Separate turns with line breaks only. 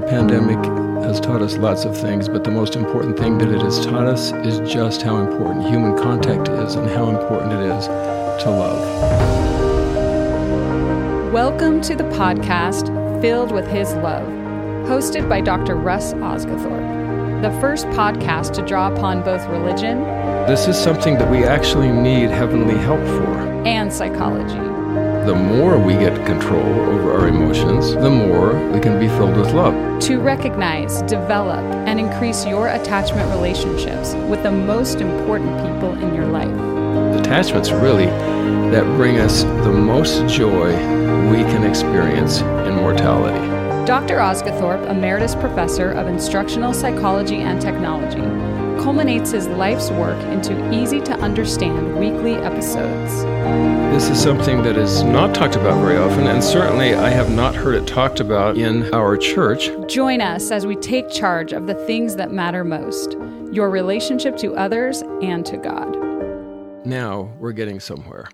pandemic has taught us lots of things, but the most important thing that it has taught us is just how important human contact is and how important it is to love.
Welcome to the podcast Filled with His Love, hosted by Dr. Russ Osguthorpe, the first podcast to draw upon both religion.
This is something that we actually need heavenly help for.
And psychology
the more we get control over our emotions, the more we can be filled with love.
To recognize, develop, and increase your attachment relationships with the most important people in your life.
Attachments really that bring us the most joy we can experience in mortality.
Dr. Osguthorpe, Emeritus Professor of Instructional Psychology and Technology, culminates his life's work into easy to understand weekly episodes.
This is something that is not talked about very often, and certainly I have not heard it talked about in our church.
Join us as we take charge of the things that matter most your relationship to others and to God.
Now we're getting somewhere.